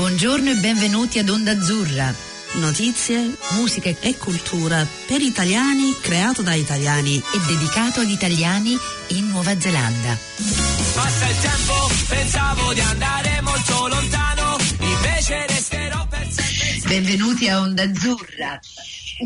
Buongiorno e benvenuti ad Onda Azzurra. Notizie, musica e cultura per italiani, creato da italiani e dedicato agli italiani in Nuova Zelanda. Passa il tempo, pensavo di andare molto lontano, invece resterò per sempre. Benvenuti a Onda Azzurra.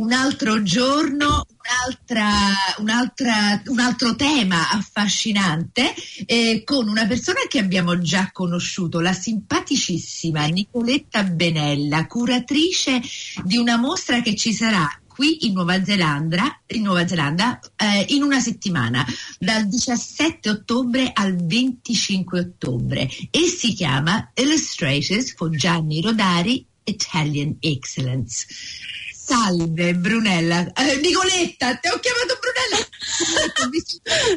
Un altro giorno, un'altra, un'altra, un altro tema affascinante eh, con una persona che abbiamo già conosciuto, la simpaticissima Nicoletta Benella, curatrice di una mostra che ci sarà qui in Nuova Zelanda, in, Nuova Zelanda eh, in una settimana, dal 17 ottobre al 25 ottobre e si chiama Illustrators for Gianni Rodari Italian Excellence. Salve Brunella, eh, Nicoletta, ti ho chiamato Brunella.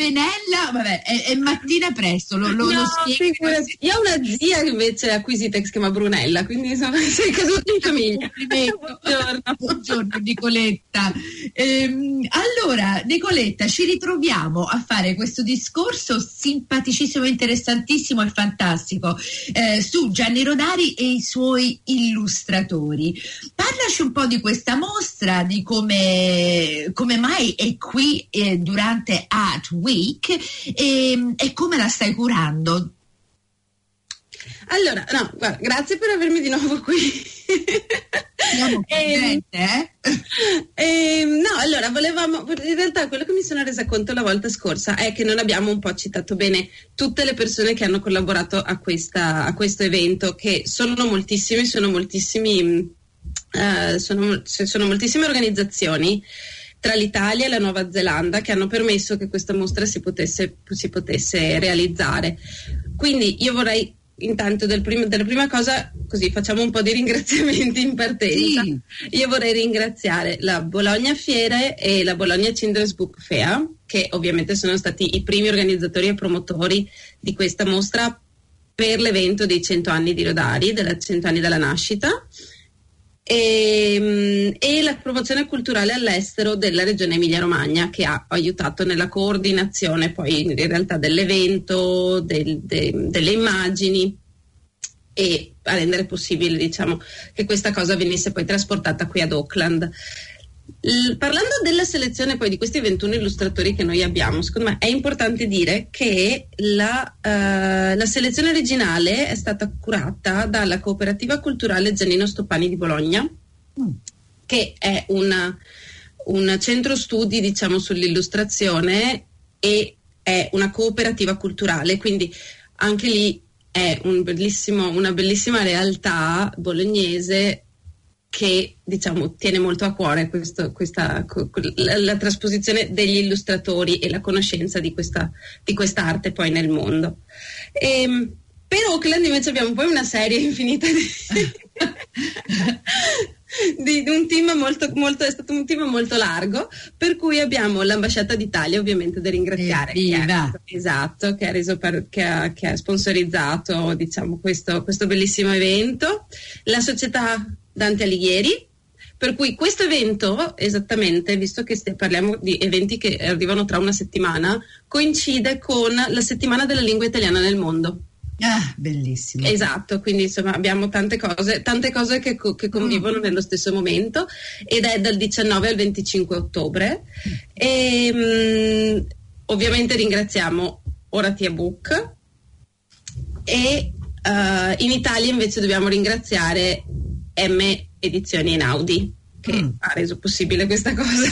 Penella, vabbè, è, è, mattina presto, lo, lo, no, lo spiego. Io ho una zia che invece acquisita che si chiama Brunella, quindi insomma sei caduto in famiglia. Buongiorno. Buongiorno Nicoletta. Ehm, allora, Nicoletta, ci ritroviamo a fare questo discorso simpaticissimo, interessantissimo e fantastico eh, su Gianni Rodari e i suoi illustratori. Parlaci un po' di questa mostra, di come, come mai è qui eh, durante Art Week e, e come la stai curando. Allora, no, guarda, grazie per avermi di nuovo qui. Siamo contente, eh? eh, no, allora, volevamo, in realtà quello che mi sono resa conto la volta scorsa è che non abbiamo un po' citato bene tutte le persone che hanno collaborato a, questa, a questo evento, che sono moltissimi, sono moltissimi, uh, sono, sono moltissime organizzazioni tra l'Italia e la Nuova Zelanda che hanno permesso che questa mostra si potesse, si potesse realizzare. Quindi io vorrei intanto del prim- della prima cosa, così facciamo un po' di ringraziamenti in partenza. Sì. Io vorrei ringraziare la Bologna Fiere e la Bologna Children's Book Fair, che ovviamente sono stati i primi organizzatori e promotori di questa mostra per l'evento dei 100 anni di Rodari, della 100 anni dalla nascita. E, e, la promozione culturale all'estero della regione Emilia-Romagna che ha aiutato nella coordinazione poi in realtà dell'evento, del, de, delle immagini e a rendere possibile diciamo, che questa cosa venisse poi trasportata qui ad Auckland. L- parlando della selezione poi di questi 21 illustratori che noi abbiamo, secondo me è importante dire che la, uh, la, selezione originale è stata curata dalla cooperativa culturale Giannino Stoppani di Bologna, mm. che è una, un centro studi diciamo, sull'illustrazione e è una cooperativa culturale, quindi anche lì è un una bellissima realtà bolognese che diciamo tiene molto a cuore questo, questa, la, la, trasposizione degli illustratori e la conoscenza di questa, di questa arte poi nel mondo. E, ehm, per Oakland invece abbiamo poi una serie infinita di, di, di un team molto, molto, è stato un team molto largo, per cui abbiamo l'ambasciata d'Italia ovviamente da ringraziare. Che ha, esatto, che ha, reso per, che ha, che ha sponsorizzato diciamo, questo, questo bellissimo evento. La società Dante Alighieri. Per cui questo evento, esattamente, visto che parliamo di eventi che arrivano tra una settimana, coincide con la settimana della lingua italiana nel mondo. Ah, bellissimo. Esatto, quindi insomma abbiamo tante cose, tante cose che, che convivono mm. nello stesso momento ed è dal 19 al 25 ottobre. E, mh, ovviamente ringraziamo Oratia Book e uh, in Italia invece dobbiamo ringraziare M Edizioni Einaudi che mm. ha reso possibile questa cosa.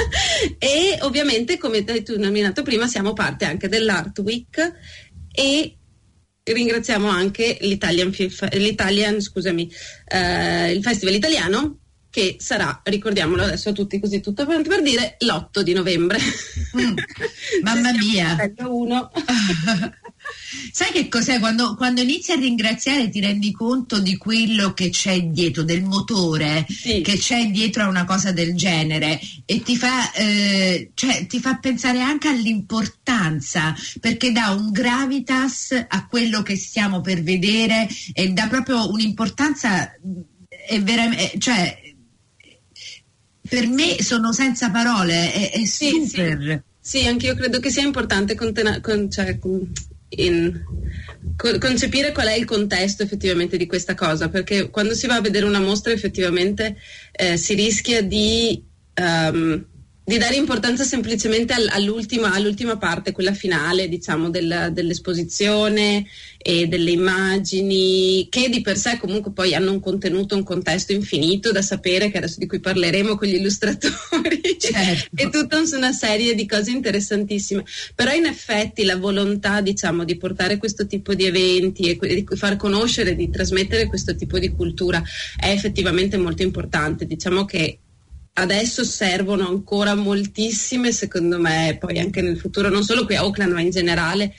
e ovviamente, come tu hai nominato prima, siamo parte anche dell'Art Week e ringraziamo anche l'Italian, l'Italian scusami, eh, il Festival Italiano che sarà, ricordiamolo adesso a tutti così tutto per, per dire, l'8 di novembre. Mm. Mamma mia! Uno. Sai che cos'è? Quando, quando, inizi a ringraziare ti rendi conto di quello che c'è dietro, del motore sì. che c'è dietro a una cosa del genere e ti fa, eh, cioè, ti fa pensare anche all'importanza perché dà un gravitas a quello che stiamo per vedere e dà proprio un'importanza è veramente, cioè, per me sono senza parole, è, è sì, super. Sì. Sì, anche io credo che sia importante contena- con, cioè, in co- concepire qual è il contesto effettivamente di questa cosa, perché quando si va a vedere una mostra effettivamente eh, si rischia di, um, di dare importanza semplicemente al- all'ultima, all'ultima, parte, quella finale, diciamo, del, dell'esposizione e delle immagini, che di per sé comunque poi hanno un contenuto, un contesto infinito da sapere, che adesso di cui parleremo con gli illustratori, certo. e tutta una serie di cose interessantissime. Però in effetti la volontà, diciamo, di portare questo tipo di eventi e di far conoscere, di trasmettere questo tipo di cultura è effettivamente molto importante. Diciamo che adesso servono ancora moltissime, secondo me, poi anche nel futuro, non solo qui a Oakland, ma in generale,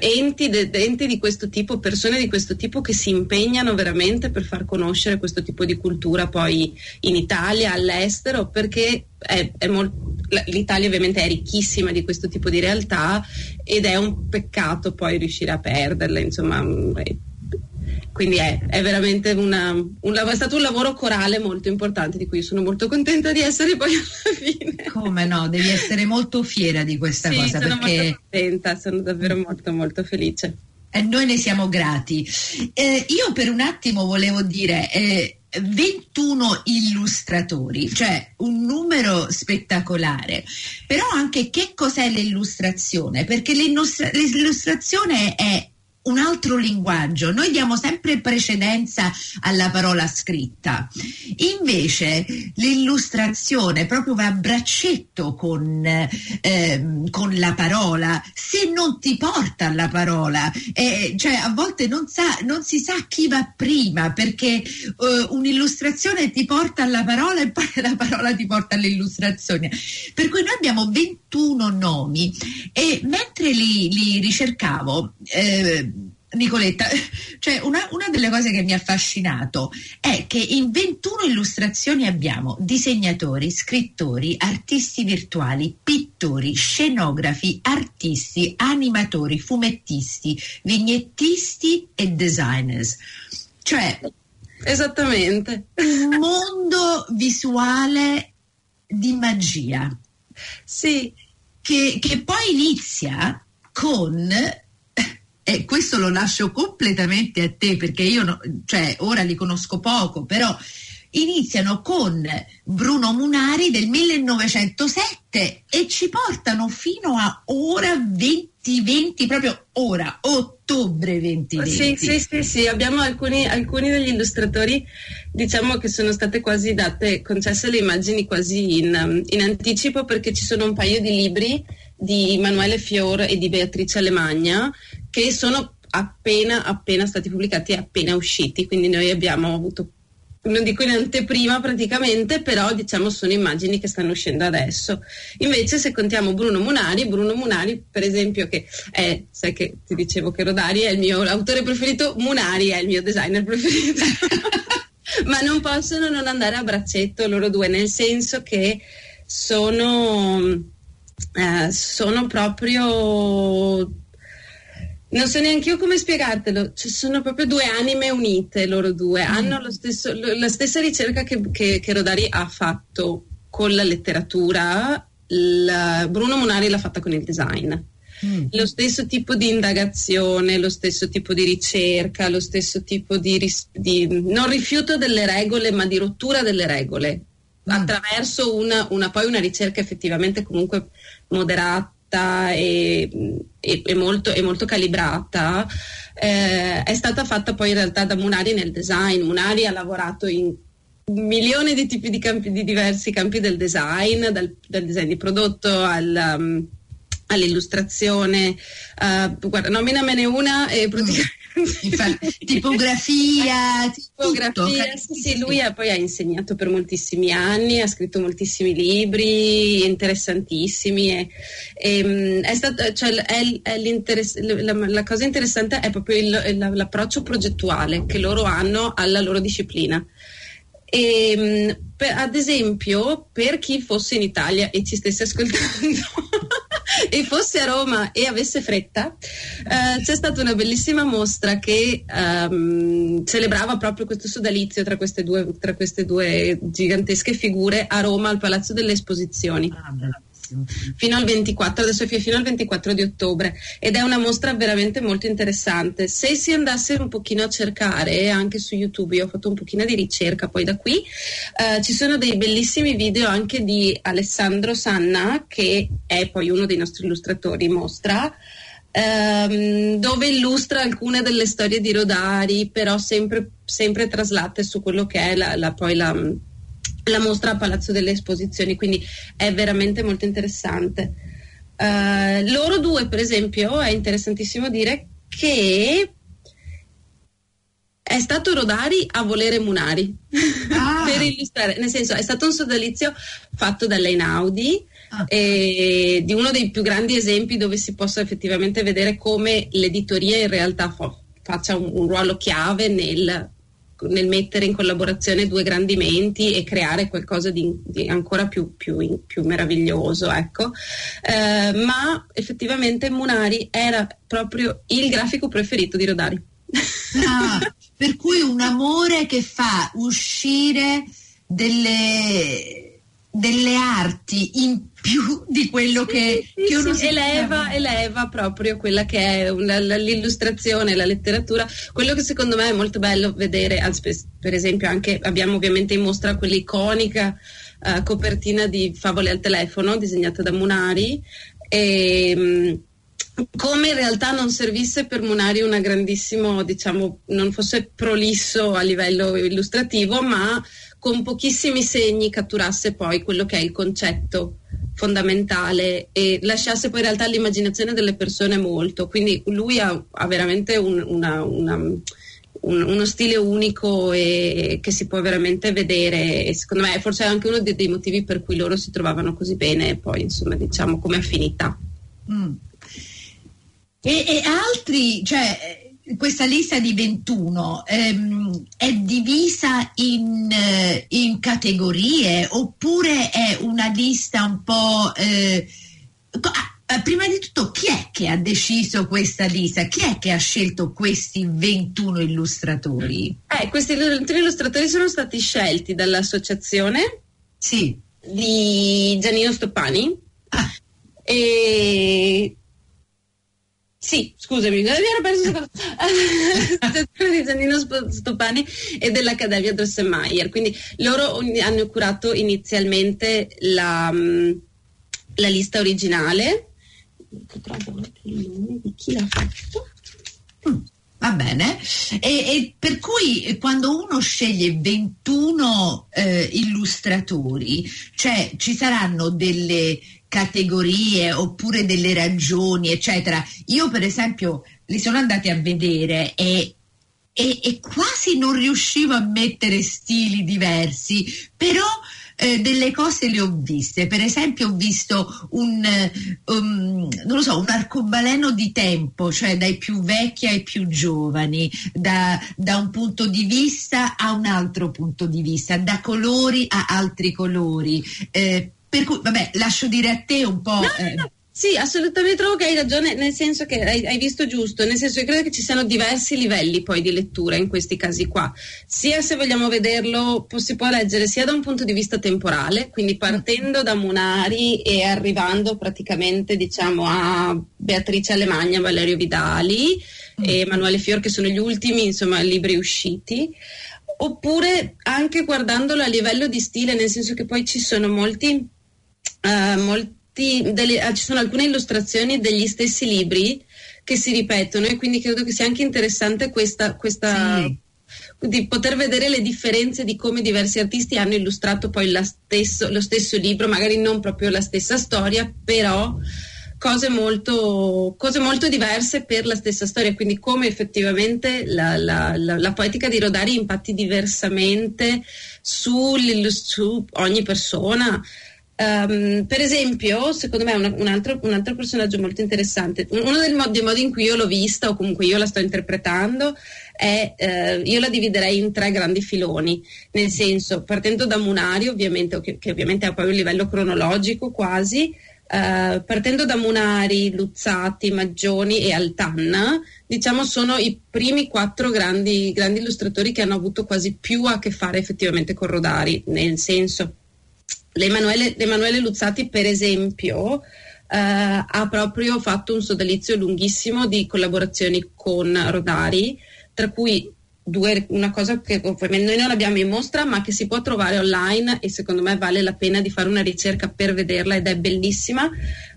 enti, de, enti, di questo tipo, persone di questo tipo che si impegnano veramente per far conoscere questo tipo di cultura poi in Italia, all'estero, perché è, è molt- l'Italia ovviamente è ricchissima di questo tipo di realtà ed è un peccato poi riuscire a perderla, insomma quindi è, è veramente una, un, è stato un lavoro corale molto importante di cui sono molto contenta di essere poi alla fine. Come no, devi essere molto fiera di questa sì, cosa. Sono perché... molto contenta, sono davvero molto molto felice. E noi ne siamo grati. Eh, io per un attimo volevo dire... Eh, 21 illustratori, cioè un numero spettacolare. Però anche che cos'è l'illustrazione? Perché l'illustrazione è un altro linguaggio. Noi diamo sempre precedenza alla parola scritta. Invece l'illustrazione proprio va a braccetto con, eh, con la parola, se non ti porta alla parola. Eh, cioè a volte non, sa, non, si sa chi va prima perché eh, un'illustrazione ti porta alla parola e poi la parola ti porta all'illustrazione. Per cui noi abbiamo 21 nomi e mentre li, li ricercavo eh, Nicoletta, cioè una, una, delle cose che mi ha affascinato è che in 21 illustrazioni abbiamo disegnatori, scrittori, artisti virtuali, pittori, scenografi, artisti, animatori, fumettisti, vignettisti e designers. Cioè, esattamente. Un mondo visuale di magia. Sì. Che, che poi inizia con e questo lo lascio completamente a te perché io no, cioè, ora li conosco poco, però iniziano con Bruno Munari del 1907 e ci portano fino a ora 2020, proprio ora, ottobre 2020. Sì, sì, sì, sì. abbiamo alcuni, alcuni, degli illustratori, diciamo che sono state quasi date, concesse le immagini quasi in, in anticipo perché ci sono un paio di libri di Emanuele Fior e di Beatrice Alemagna che sono appena, appena stati pubblicati e appena usciti, quindi noi abbiamo avuto non dico in anteprima praticamente, però diciamo sono immagini che stanno uscendo adesso. Invece se contiamo Bruno Munari, Bruno Munari per esempio che è, sai che ti dicevo che Rodari è il mio autore preferito, Munari è il mio designer preferito. Ma non possono non andare a braccetto loro due, nel senso che sono eh, sono proprio non so neanche io come spiegartelo, ci sono proprio due anime unite loro due, mm. hanno stesso, la stessa ricerca che, che, che, Rodari ha fatto con la letteratura, la, Bruno Monari l'ha fatta con il design. Mm. Lo stesso tipo di indagazione, lo stesso tipo di ricerca, lo stesso tipo di, di non rifiuto delle regole, ma di rottura delle regole. Attraverso una, una, poi una ricerca effettivamente comunque moderata e, e, e, molto, e molto, calibrata, eh, è stata fatta poi in realtà da Munari nel design. Munari ha lavorato in milioni di tipi di campi, di diversi campi del design, dal, dal design di prodotto al, um, all'illustrazione. Uh, guarda, nominamene una e praticamente mm Infatti, tipografia, tipografia sì, sì, lui ha, poi ha insegnato per moltissimi anni, ha scritto moltissimi libri interessantissimi. E, e, ehm, è stato, cioè, è, è la, la, cosa interessante è proprio il, l'approccio progettuale che loro hanno alla loro disciplina. E, ehm, per, ad esempio, per chi fosse in Italia e ci stesse ascoltando e fosse a Roma e avesse fretta, eh, c'è stata una bellissima mostra che um, celebrava proprio questo sodalizio tra queste, due, tra queste due gigantesche figure a Roma al Palazzo delle Esposizioni. Ah, fino al 24, adesso fino al 24 di ottobre ed è una mostra veramente molto interessante. Se si andasse un pochino a cercare anche su YouTube, io ho fatto un pochino di ricerca poi da qui, eh, ci sono dei bellissimi video anche di Alessandro Sanna che è poi uno dei nostri illustratori mostra ehm, dove illustra alcune delle storie di Rodari, però sempre, sempre traslate su quello che è la, la, poi la, la, mostra a Palazzo delle Esposizioni, quindi è veramente molto interessante. Uh, loro due, per esempio, è interessantissimo dire che è stato Rodari a volere Munari ah. per illustrare, nel senso è stato un sodalizio fatto dall'Einaudi ah. di uno dei più grandi esempi dove si possa effettivamente vedere come l'editoria in realtà fa, faccia un, un, ruolo chiave nel, nel, mettere in collaborazione due grandi menti e creare qualcosa di, di ancora più, più, più, meraviglioso. Ecco. Eh, ma effettivamente Munari era proprio il grafico preferito di Rodari. Ah, per cui un amore che fa uscire delle delle arti in più di quello che, sì, che uno sì, eleva, eleva proprio quella che è una, l'illustrazione, la letteratura. Quello che secondo me è molto bello vedere, per esempio anche abbiamo ovviamente in mostra quell'iconica uh, copertina di Favole al telefono disegnata da Munari e um, come in realtà non servisse per Munari una grandissimo, diciamo, non fosse prolisso a livello illustrativo, ma con pochissimi segni catturasse poi quello che è il concetto fondamentale e lasciasse poi in realtà l'immaginazione delle persone molto. Quindi lui ha, ha veramente un, una, una, un, uno stile unico e che si può veramente vedere e secondo me forse è anche uno dei, dei motivi per cui loro si trovavano così bene e poi insomma diciamo come affinità. Mm. E, e altri, cioè questa lista di 21 ehm, è divisa in, eh, in, categorie oppure è una lista un po'... Eh, ah, prima di tutto, chi è che ha deciso questa lista? Chi è che ha scelto questi 21 illustratori? Eh, questi 21 illustratori sono stati scelti dall'associazione sì. di Giannino Stoppani. Ah. E sì, scusami, mi ero perso l'associazione di Giannino Stoppani e dell'Accademia Drosselmeier. Quindi loro hanno curato inizialmente la, mm, la lista originale. Trovo il nome di chi l'ha fatto. Mm, va bene, e, e, per cui quando uno sceglie 21 eh, illustratori, cioè ci saranno delle categorie oppure delle ragioni, eccetera. Io per esempio li sono andati a vedere e, e, e quasi non riuscivo a mettere stili diversi, però eh, delle cose le ho viste. Per esempio ho visto un, um, non lo so, un arcobaleno di tempo, cioè dai più vecchi ai più giovani, da, da un punto di vista a un altro punto di vista, da colori a altri colori. Eh, per cui, vabbè, lascio dire a te un po'. No, eh. no. Sì, assolutamente trovo che hai ragione, nel senso che hai, hai, visto giusto, nel senso che credo che ci siano diversi livelli poi di lettura in questi casi qua. Sia se vogliamo vederlo, si può leggere sia da un punto di vista temporale, quindi partendo da Munari e arrivando praticamente diciamo a Beatrice Alemagna, Valerio Vidali mm. e Emanuele Fior, che sono gli ultimi insomma, libri usciti oppure anche guardandolo a livello di stile, nel senso che poi ci sono molti uh, molti, delle, uh, ci sono alcune illustrazioni degli stessi libri che si ripetono e quindi credo che sia anche interessante questa, questa sì. di poter vedere le differenze di come diversi artisti hanno illustrato poi stesso, lo stesso libro, magari non proprio la stessa storia, però cose molto, cose molto diverse per la stessa storia, quindi come effettivamente la, la, la, la poetica di Rodari impatti diversamente su ogni persona. Um, per esempio, secondo me un, un, altro, un, altro, personaggio molto interessante, uno dei modi, dei modi, in cui io l'ho vista o comunque io la sto interpretando è, eh, io la dividerei in tre grandi filoni, nel senso partendo da Munari ovviamente, che, che ovviamente ha poi un livello cronologico quasi, eh, partendo da Munari, Luzzati, Maggioni e Altanna, diciamo sono i primi quattro grandi, grandi illustratori che hanno avuto quasi più a che fare effettivamente con Rodari, nel senso l'Emanuele, l'Emanuele Luzzati, per esempio, eh, ha proprio fatto un sodalizio lunghissimo di collaborazioni con Rodari, tra cui due, una cosa che noi non abbiamo in mostra, ma che si può trovare online e secondo me vale la pena di fare una ricerca per vederla ed è bellissima.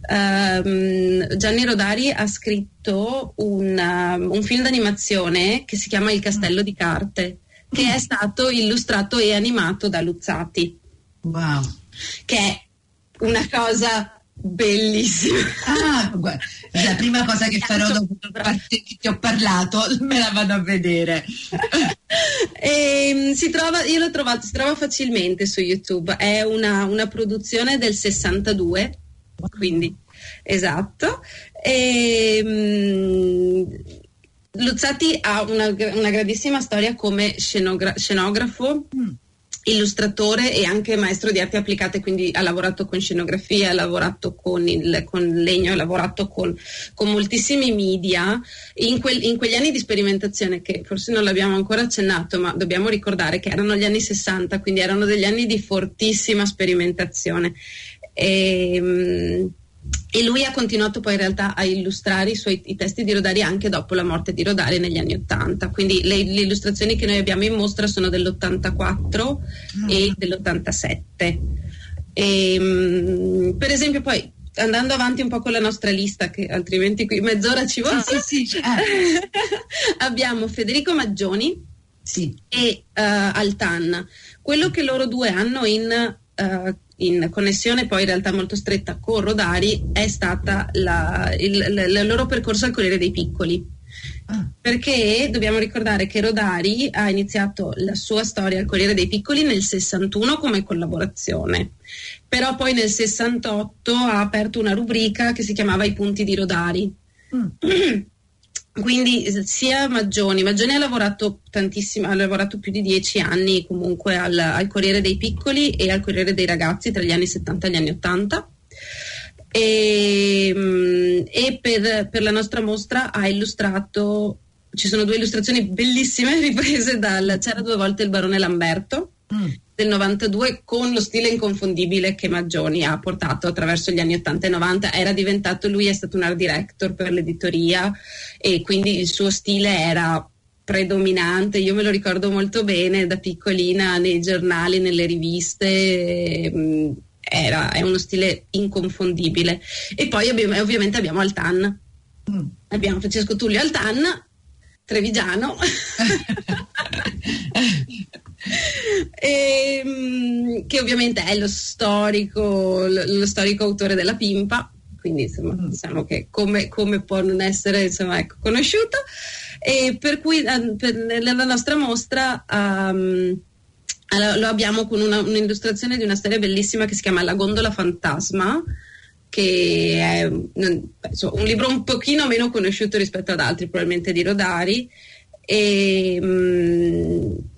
Um, Gianni Rodari ha scritto un, um, un film d'animazione che si chiama Il castello di carte, che è stato illustrato e animato da Luzzati. Wow. Che è una cosa bellissima. Ah, guarda, la prima cosa che farò dopo che ti ho parlato, me la vado a vedere. e, ehm, si trova, io l'ho trovato, si trova facilmente su YouTube, è una, una produzione del 62, quindi esatto. E, um, Luzzati ha una, una, grandissima storia come scenogra- scenografo. Mm illustratore e anche maestro di arti applicate, quindi ha lavorato con scenografia, ha lavorato con, il, con legno, ha lavorato con, con moltissimi media. In, quel, in, quegli anni di sperimentazione, che forse non l'abbiamo ancora accennato, ma dobbiamo ricordare che erano gli anni 60, quindi erano degli anni di fortissima sperimentazione. E, ehm, e lui ha continuato poi in realtà a illustrare i suoi i testi di Rodari anche dopo la morte di Rodari negli anni 80. Quindi le, le illustrazioni che noi abbiamo in mostra sono dell'84 mm. e dell'87. E, um, per esempio poi andando avanti un po' con la nostra lista, che altrimenti qui mezz'ora ci vuole. Sì, sì, sì. abbiamo Federico Maggioni sì. e uh, Altan. Quello che loro due hanno in uh, in connessione poi in realtà molto stretta con Rodari è stata la, il, il, il, loro percorso al Corriere dei Piccoli. Ah. Perché dobbiamo ricordare che Rodari ha iniziato la sua storia al Corriere dei Piccoli nel 61 come collaborazione, però poi nel 68 ha aperto una rubrica che si chiamava I punti di Rodari. Mm. quindi sia Maggioni, Maggioni ha lavorato tantissimo, ha lavorato più di dieci anni comunque al, al, Corriere dei Piccoli e al Corriere dei Ragazzi tra gli anni 70 e gli anni 80 e, mm, e per, per, la nostra mostra ha illustrato, ci sono due illustrazioni bellissime riprese dal C'era due volte il barone Lamberto del 92 con lo stile inconfondibile che Maggioni ha portato attraverso gli anni 80 e 90 era diventato lui è stato un art director per l'editoria e quindi il suo stile era predominante. Io me lo ricordo molto bene da piccolina nei giornali nelle riviste mm, era, è uno stile inconfondibile. E poi abbiamo, ovviamente abbiamo Altan. Mm. abbiamo Francesco Tullio Altan trevigiano e, ehm, che ovviamente è lo storico, lo, storico autore della Pimpa, quindi insomma, mm. diciamo che come, come, può non essere insomma, ecco, conosciuto. E per cui eh, per, nella nostra mostra um, lo abbiamo con una, un'illustrazione di una storia bellissima che si chiama La gondola fantasma, che è un, un libro un pochino meno conosciuto rispetto ad altri, probabilmente di Rodari. E, um,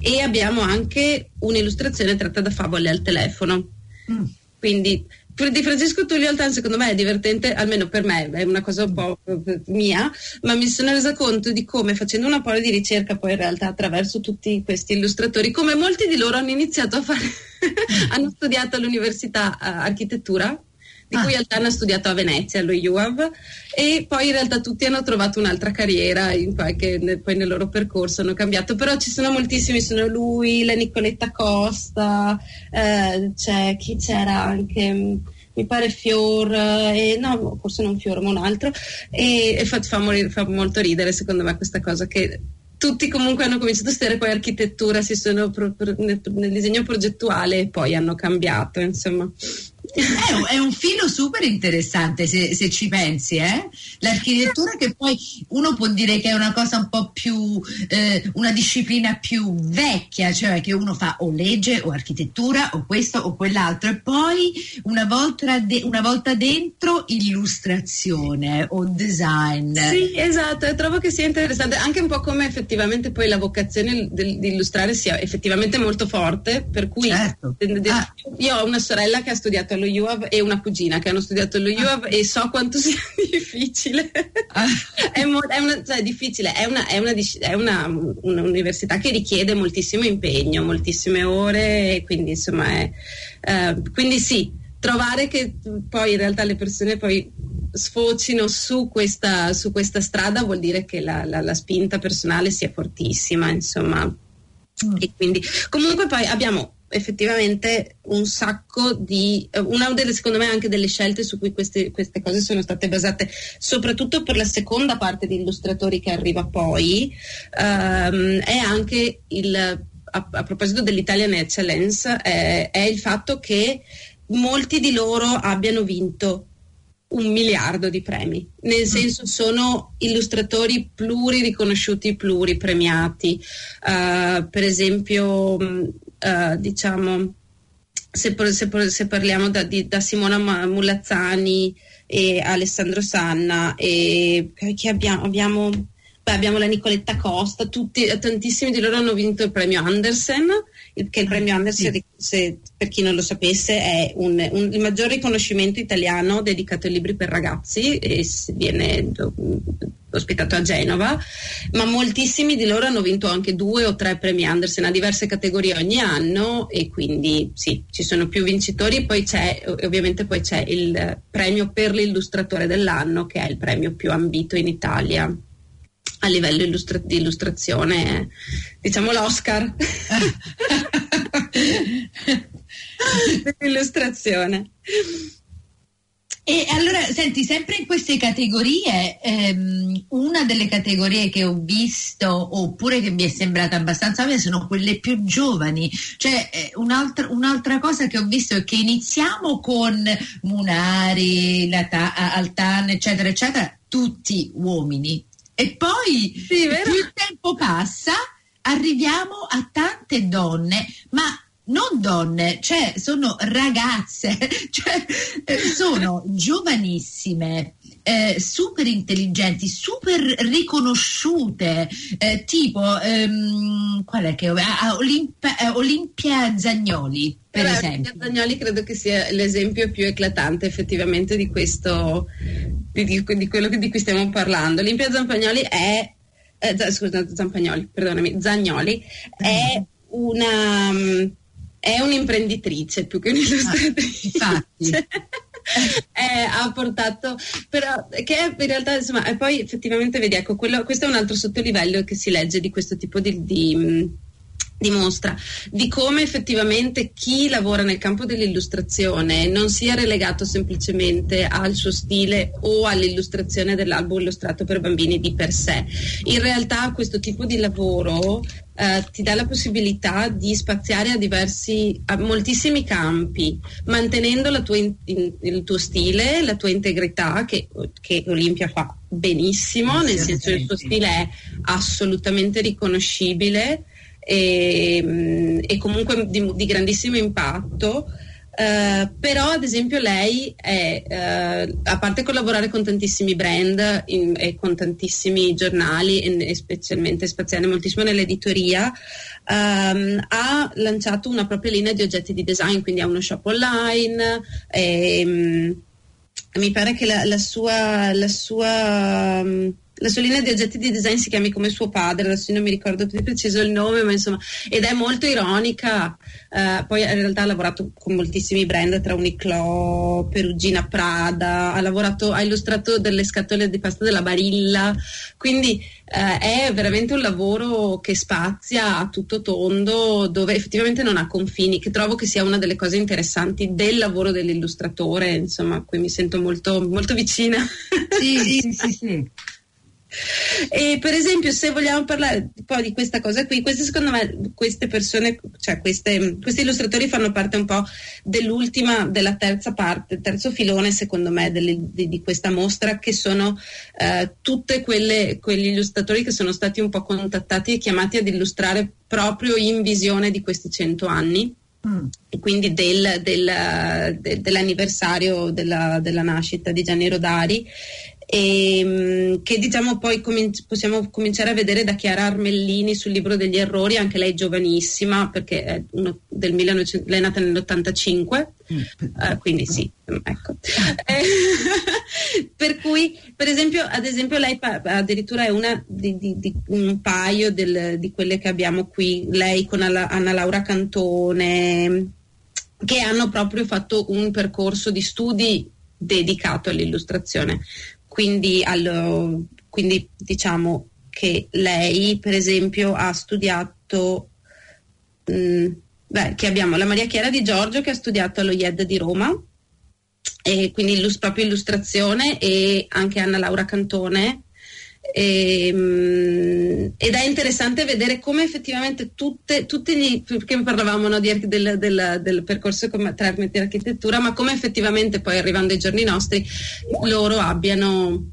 e abbiamo anche un'illustrazione tratta da favole al telefono. Mm. Quindi di Francesco Tullio Altan secondo me è divertente, almeno per me è una cosa un po' mia, ma mi sono resa conto di come facendo una po' di ricerca poi in realtà attraverso tutti questi illustratori, come molti di loro hanno iniziato a fare, hanno studiato all'università uh, architettura di cui ah. Altan ha studiato a Venezia, allo UAV, e poi in realtà tutti hanno trovato un'altra carriera, in qualche, nel, poi nel loro percorso hanno cambiato, però ci sono moltissimi, sono lui, la Nicoletta Costa, eh, c'è chi c'era anche mi pare Fior, eh, no, forse non Fior, ma un altro, e, e fa, fa, morire, fa, molto ridere secondo me questa cosa che tutti comunque hanno cominciato a studiare poi architettura, si sono pro, pro, nel, nel, disegno progettuale e poi hanno cambiato, insomma. È un, è un filo super interessante se, se ci pensi, eh? L'architettura che poi uno può dire che è una cosa un po' più, eh, una disciplina più vecchia, cioè che uno fa o legge o architettura o questo o quell'altro e poi una volta, de- una volta dentro illustrazione o design. Sì, esatto, e trovo che sia interessante anche un po' come effettivamente poi la vocazione di illustrare sia effettivamente molto forte, per cui certo. ah. io ho una sorella che ha studiato allo UAV e una cugina che hanno studiato allo UAV ah. e so quanto sia difficile. Ah. è, mo- è una, cioè, difficile, è, una, è, una, è una, un'università che richiede moltissimo impegno, moltissime ore, quindi insomma è, eh, quindi sì, trovare che poi in realtà le persone poi sfocino su questa, su questa strada vuol dire che la, la, la spinta personale sia fortissima, insomma. Mm. E quindi comunque poi abbiamo effettivamente un sacco di eh, una delle secondo me anche delle scelte su cui queste, queste, cose sono state basate soprattutto per la seconda parte di illustratori che arriva poi um, è anche il a, a proposito dell'Italian Excellence è, è il fatto che molti di loro abbiano vinto un miliardo di premi, nel mm. senso sono illustratori pluririconosciuti, pluripremiati. Uh, per esempio, uh, diciamo, se, se, se parliamo da, di, da, Simona Mulazzani e Alessandro Sanna, e che abbiamo, abbiamo, beh, abbiamo la Nicoletta Costa, tutti, tantissimi di loro hanno vinto il premio Andersen che il premio Andersen, sì. se, per chi non lo sapesse, è un, un, il maggior riconoscimento italiano dedicato ai libri per ragazzi e viene ospitato a Genova, ma moltissimi di loro hanno vinto anche due o tre premi Andersen a diverse categorie ogni anno e quindi sì, ci sono più vincitori e poi c'è, ovviamente poi c'è il premio per l'illustratore dell'anno che è il premio più ambito in Italia a livello illustra- di illustrazione, diciamo l'Oscar dell'illustrazione. E allora, senti, sempre in queste categorie, ehm, una delle categorie che ho visto, oppure che mi è sembrata abbastanza ovvia, sono quelle più giovani. Cioè, eh, un'altra, un'altra, cosa che ho visto è che iniziamo con Munari, Lata, Altan, eccetera, eccetera, tutti uomini, e poi sì, più il tempo passa, arriviamo a tante donne, ma non donne, cioè sono ragazze, cioè eh, sono giovanissime, eh, super intelligenti, super riconosciute, eh, tipo ehm, qual è che ah, Olimpia, eh, Olimpia Zagnoli, per Però, esempio. Olimpia Zagnoli credo che sia l'esempio più eclatante effettivamente di questo di, di, di quello di cui stiamo parlando. Olimpia Zampagnoli è eh, scusa, Zampagnoli, perdonami, Zagnoli è mm. una è un'imprenditrice più che un'illustratrice. Ah, eh, ha portato però che in realtà insomma e poi effettivamente vedi ecco quello, questo è un altro sottolivello che si legge di questo tipo di, di dimostra di come effettivamente chi lavora nel campo dell'illustrazione non sia relegato semplicemente al suo stile o all'illustrazione dell'album illustrato per bambini di per sé. In realtà questo tipo di lavoro eh, ti dà la possibilità di spaziare a diversi, a moltissimi campi, mantenendo tua in, in, il tuo stile, la tua integrità, che, che Olimpia fa benissimo, nel senso che il suo stile è assolutamente riconoscibile e, e comunque di, di, grandissimo impatto. Uh, però ad esempio lei è, uh, a parte collaborare con tantissimi brand in, e con tantissimi giornali e, e specialmente spaziare moltissimo nell'editoria um, ha lanciato una propria linea di oggetti di design quindi ha uno shop online e, um, mi pare che la, la sua, la sua um, la sua linea di oggetti di design si chiami come suo padre, adesso non mi ricordo più di preciso il nome, ma insomma, ed è molto ironica. Uh, poi in realtà ha lavorato con moltissimi brand tra Uniqlo, Perugina Prada, ha, lavorato, ha illustrato delle scatole di pasta della Barilla, quindi uh, è veramente un lavoro che spazia a tutto tondo, dove effettivamente non ha confini, che trovo che sia una delle cose interessanti del lavoro dell'illustratore, insomma, a cui mi sento molto, molto vicina. Sì, sì, sì, sì. E per esempio, se vogliamo parlare un po' di questa cosa qui, queste secondo me, queste persone, cioè queste, questi illustratori fanno parte un po' dell'ultima, della terza parte, terzo filone secondo me delle, di, di, questa mostra, che sono eh, tutte quelle, quegli illustratori che sono stati un po' contattati e chiamati ad illustrare proprio in visione di questi cento anni. Mm. quindi del, del, de, dell'anniversario della, della, nascita di Gianni Rodari e, ehm, che diciamo poi cominci- possiamo cominciare a vedere da Chiara Armellini sul libro degli errori, anche lei giovanissima perché è del 1900, lei è nata nell'85 Uh, quindi sì, ecco. Eh, per cui, per esempio, ad esempio, lei pa- addirittura è una di, di, di un paio del, di quelle che abbiamo qui, lei con Anna, Anna Laura Cantone, che hanno proprio fatto un percorso di studi dedicato all'illustrazione. Quindi, allo, quindi diciamo che lei, per esempio, ha studiato. Mh, beh, che abbiamo la Maria Chiara di Giorgio che ha studiato allo IED di Roma, e quindi illus- proprio illustrazione, e anche Anna Laura Cantone. E, mh, ed è interessante vedere come effettivamente tutte, tutti gli, perché parlavamo no, di, del, del, del, percorso tramite architettura, ma come effettivamente poi arrivando ai giorni nostri loro abbiano,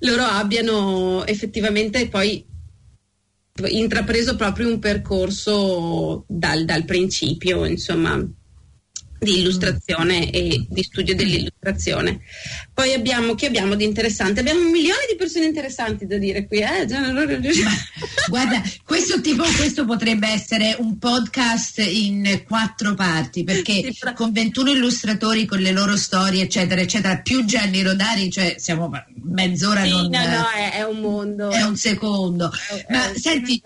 loro abbiano effettivamente poi intrapreso proprio un percorso dal, dal principio, insomma, di illustrazione e di studio dell'illustrazione. Poi abbiamo, chi abbiamo di interessante? Abbiamo un milione di persone interessanti da dire qui. Eh? Guarda, questo, tipo, questo potrebbe essere un podcast in quattro parti, perché con 21 illustratori, con le loro storie, eccetera, eccetera, più Gianni Rodari, cioè siamo mezz'ora sì, non... No, no, è, è, un mondo. È un secondo. È, Ma è senti,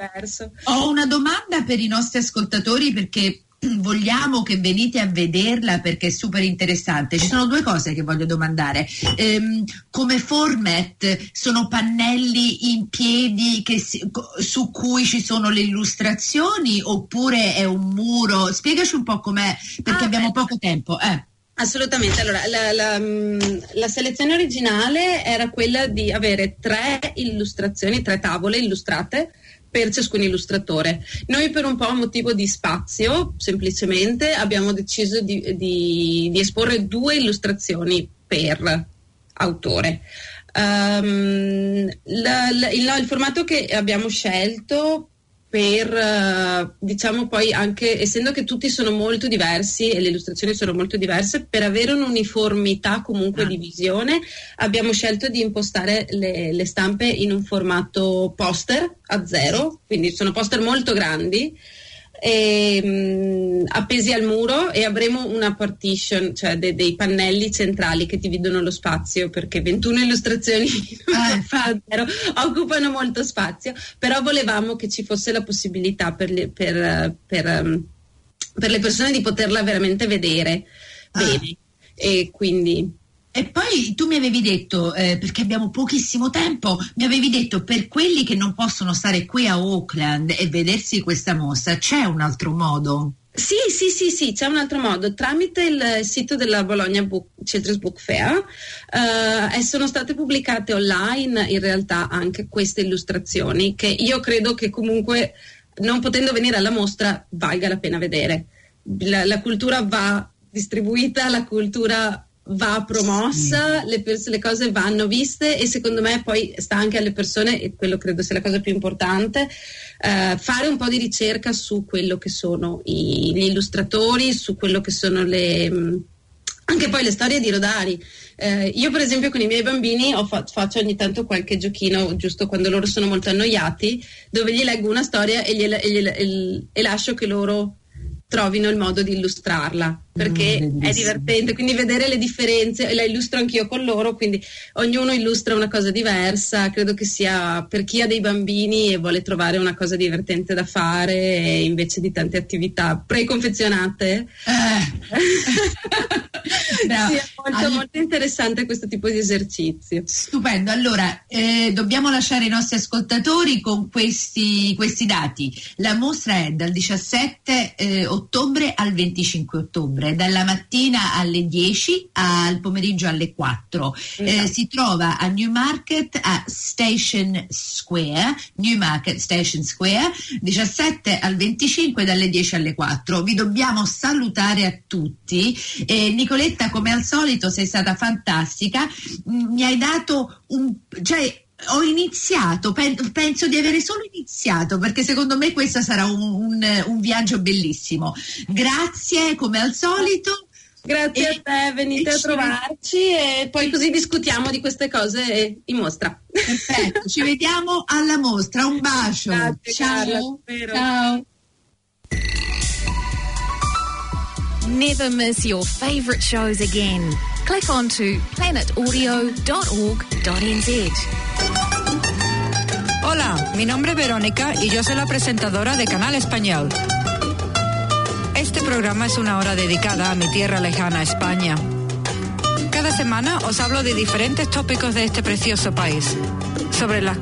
ho una domanda per i nostri ascoltatori perché vogliamo che venite a vederla perché è super interessante. Ci sono due cose che voglio domandare. Ehm, come format sono pannelli in piedi si, su cui ci sono le illustrazioni oppure è un muro? Spiegaci un po' com'è perché ah, abbiamo beh. poco tempo. Eh. Assolutamente, allora la, la, mm, la, selezione originale era quella di avere tre illustrazioni, tre tavole illustrate per ciascun illustratore. Noi per un po' a motivo di spazio, semplicemente, abbiamo deciso di, di, di esporre due illustrazioni per autore. Um, la, la, il, il, formato che abbiamo scelto per eh, diciamo poi anche essendo che tutti sono molto diversi e le illustrazioni sono molto diverse per avere un'uniformità comunque ah. di visione abbiamo scelto di impostare le, le, stampe in un formato poster a zero quindi sono poster molto grandi e, mh, mm, appesi al muro e avremo una partition, cioè de- dei pannelli centrali che dividono lo spazio perché 21 illustrazioni ah, occupano molto spazio, però volevamo che ci fosse la possibilità per le, per, per, um, per le persone di poterla veramente vedere ah. bene. E quindi e poi tu mi avevi detto, eh, perché abbiamo pochissimo tempo, mi avevi detto per quelli che non possono stare qui a Auckland e vedersi questa mostra, c'è un altro modo? Sì, sì, sì, sì, c'è un altro modo. Tramite il sito della Bologna Book, Children's Book Fair eh, sono state pubblicate online in realtà anche queste illustrazioni che io credo che comunque non potendo venire alla mostra valga la pena vedere. La, la cultura va distribuita, la cultura va promossa, le, pers- le, cose vanno viste e secondo me poi sta anche alle persone, e quello credo sia la cosa più importante, eh, fare un po' di ricerca su quello che sono i, gli illustratori, su quello che sono le... Mh, anche poi le storie di Rodari. Eh, io per esempio con i miei bambini fa- faccio ogni tanto qualche giochino, giusto quando loro sono molto annoiati, dove gli leggo una storia e, gliela- e, gliela- e, e lascio che loro trovino il modo di illustrarla perché mm, è divertente, quindi vedere le differenze, la illustro anch'io con loro, quindi ognuno illustra una cosa diversa, credo che sia per chi ha dei bambini e vuole trovare una cosa divertente da fare invece di tante attività preconfezionate. Eh. no. sì, è molto, allora, molto, interessante questo tipo di esercizio. Stupendo, allora eh, dobbiamo lasciare i nostri ascoltatori con questi, questi dati. La mostra è dal 17 eh, ottobre al 25 ottobre dalla mattina alle 10 al pomeriggio alle 4. Eh, esatto. si trova a Newmarket a Station Square, Newmarket Station Square, 17 al 25 dalle 10 alle 4. Vi dobbiamo salutare a tutti. Eh, Nicoletta, come al solito, sei stata fantastica. Mi hai dato un... Cioè, ho iniziato, penso di avere solo iniziato perché secondo me questo sarà un, un, un viaggio bellissimo. Grazie come al solito. Grazie e, a te, venite a trovarci e poi così discutiamo di queste cose in mostra. Perfetto, ci vediamo alla mostra, un bacio. Grazie, Ciao. Carla, Ciao. Never miss your favourite shows again. Click on to planetaudio.org.nz. Hola, mi nombre es Verónica y yo soy la presentadora de Canal Español. Este programa es una hora dedicada a mi tierra lejana, España. Cada semana os hablo de diferentes tópicos de este precioso país, sobre las